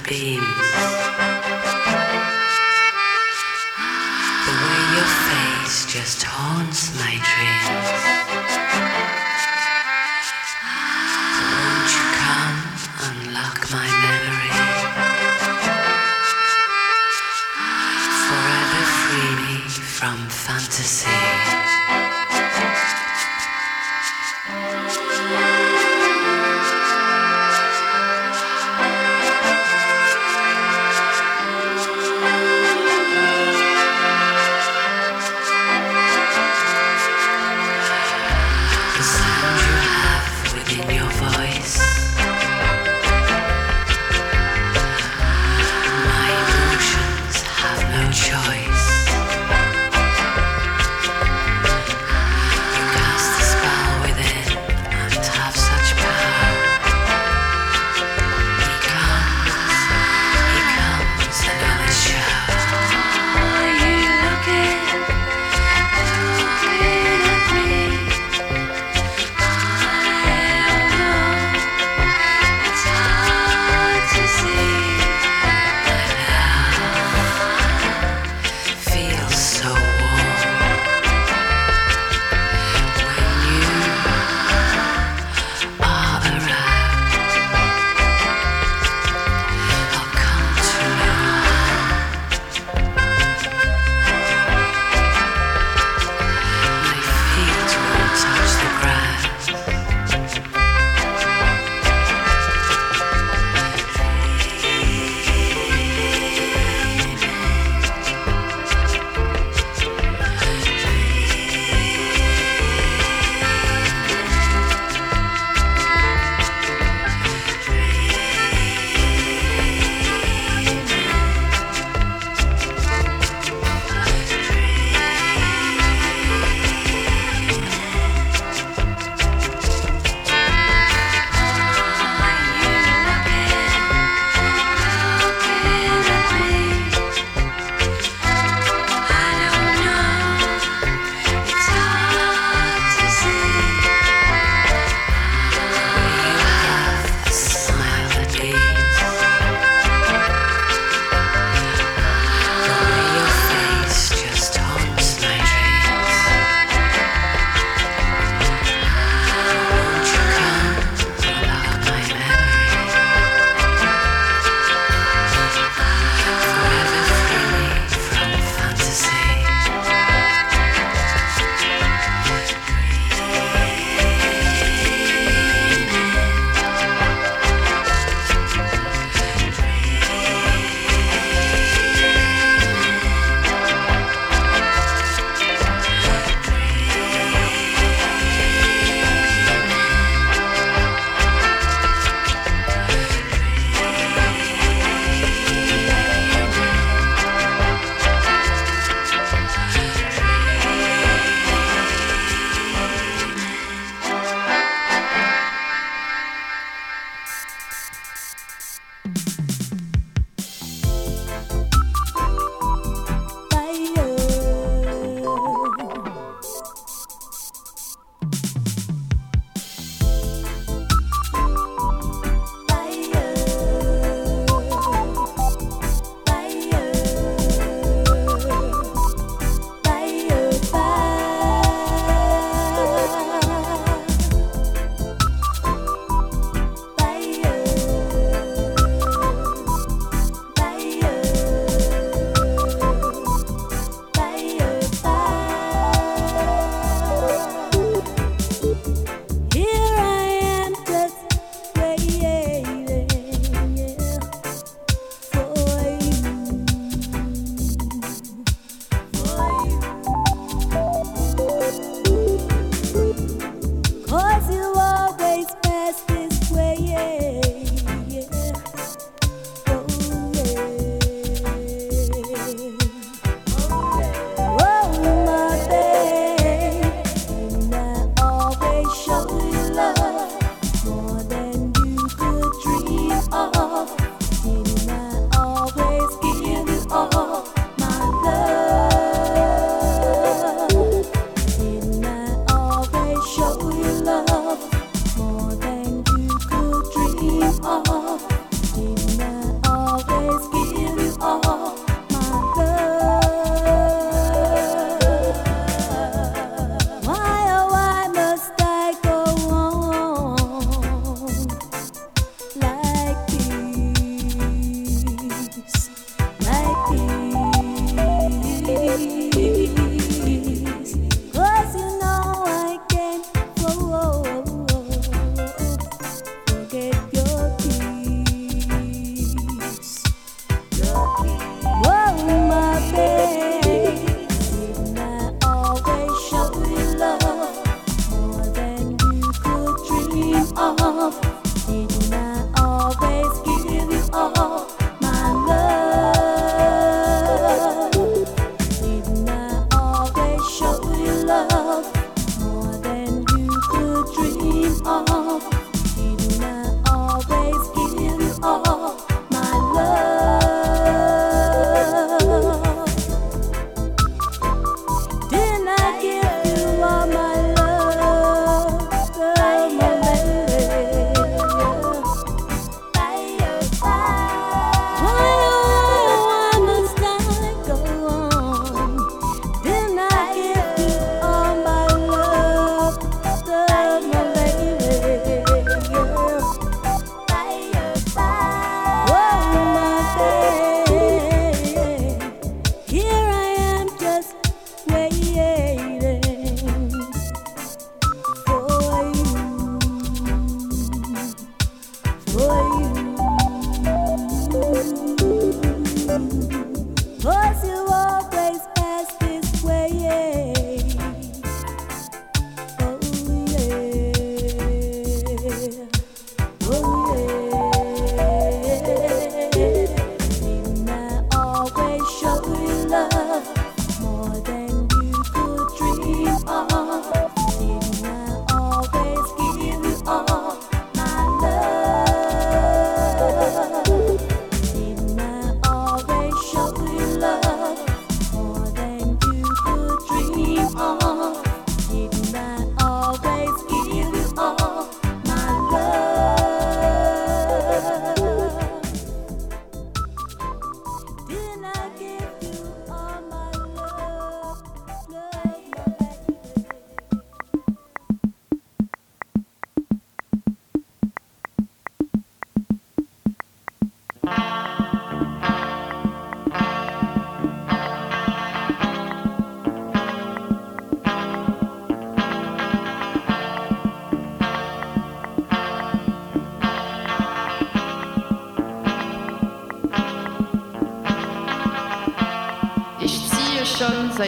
as. The way your face just haunts my dreams.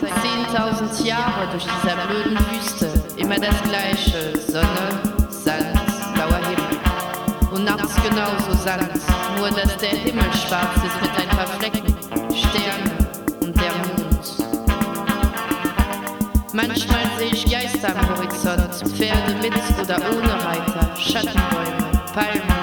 Seit 10.000 Jahren durch dieser blöden Wüste. Immer das gleiche. Sonne, Sand, blauer Himmel. Und nachts genauso Sand, nur dass der Himmel schwarz ist mit ein paar Flecken, Sterne und der Mond. Manchmal sehe ich Geister am Horizont, Pferde mit oder ohne Reiter, Schattenbäume, Palmen,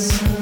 Yes.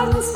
olhos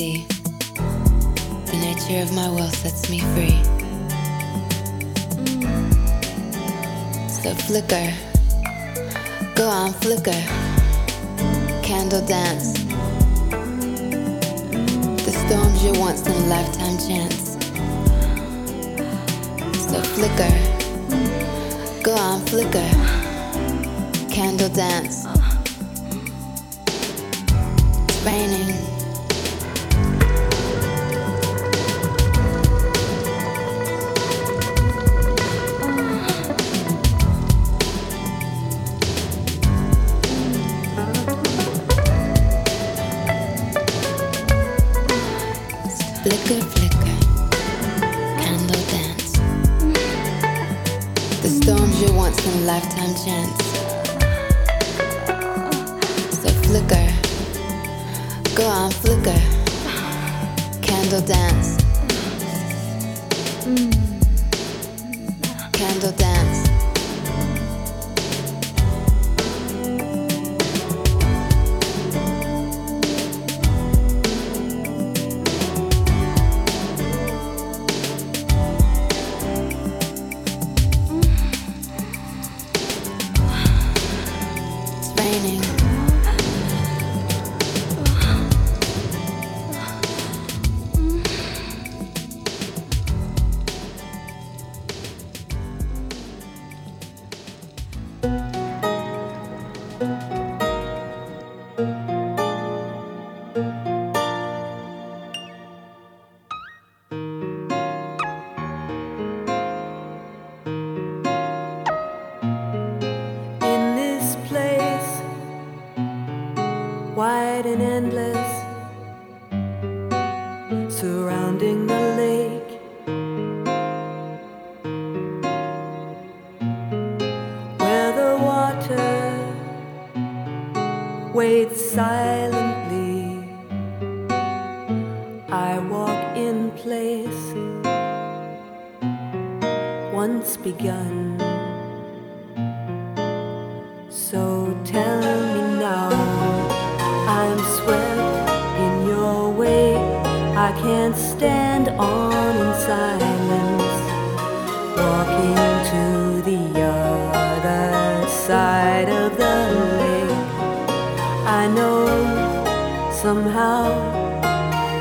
see. The nature of my will sets me free. So flicker, go on, flicker. Candle dance. The storms once-in-a-lifetime chance. So flicker, go on, flicker. Candle dance. It's raining. vengeance. It's a flicker.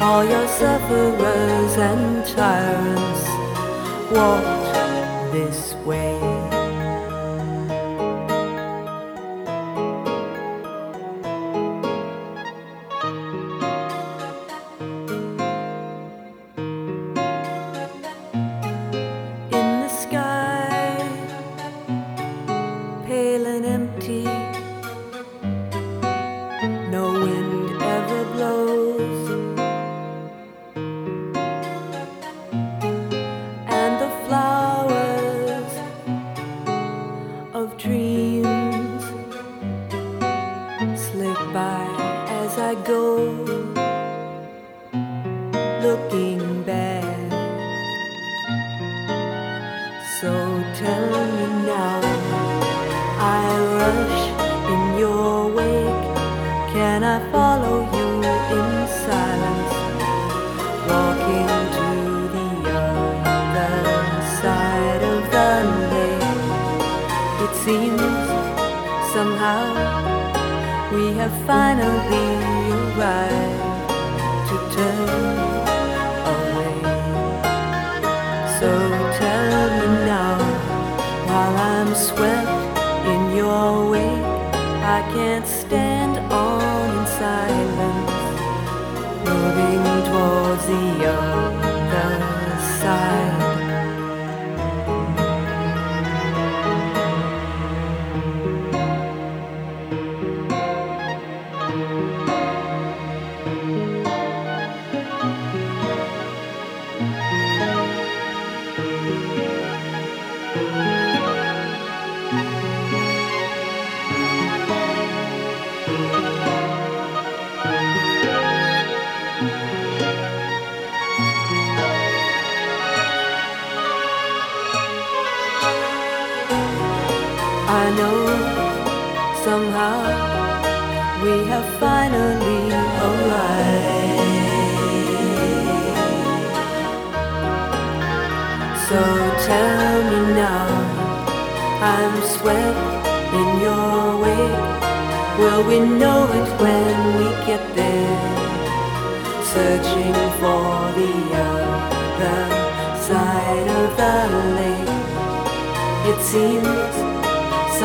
all your sufferers and tyrants walked this way.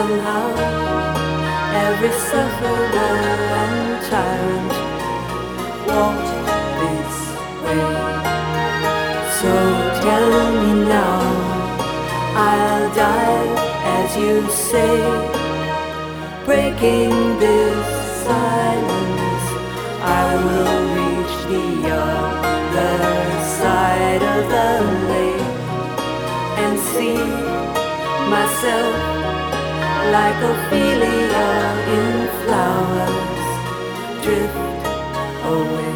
Somehow every sufferer and tyrant walked this way. So tell me now, I'll die as you say, breaking this silence. I will reach the other side of the lake and see myself like Ophelia in flowers drift away.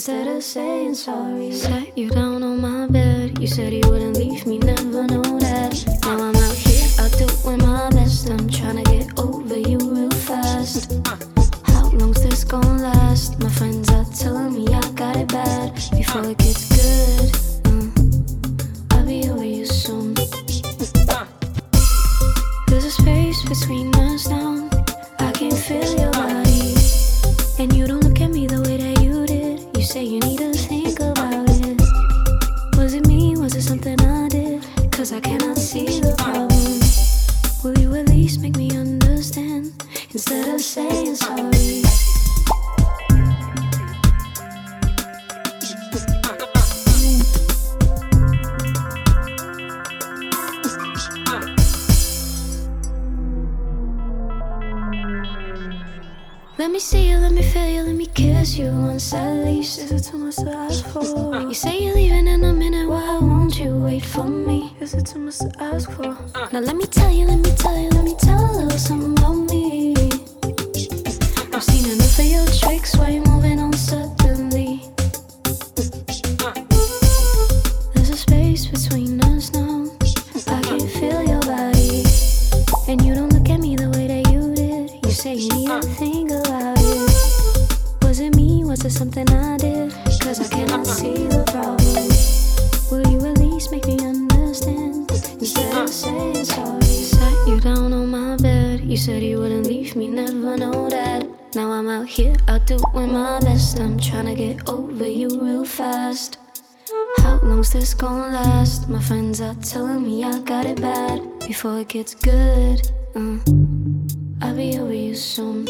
instead of saying sorry. Sat you down on my bed, you said you wouldn't leave me now. Let me see you, let me feel you, let me kiss you once at least. Is it too much to ask for? You say you're leaving in a minute, why won't you wait for me? Is it too much to ask for? Now let me tell you, let me tell you, let me tell you something about me. I've seen enough of your tricks, why you moving on so This this gon' last. My friends are telling me I got it bad before it gets good. Uh, I'll be over you soon.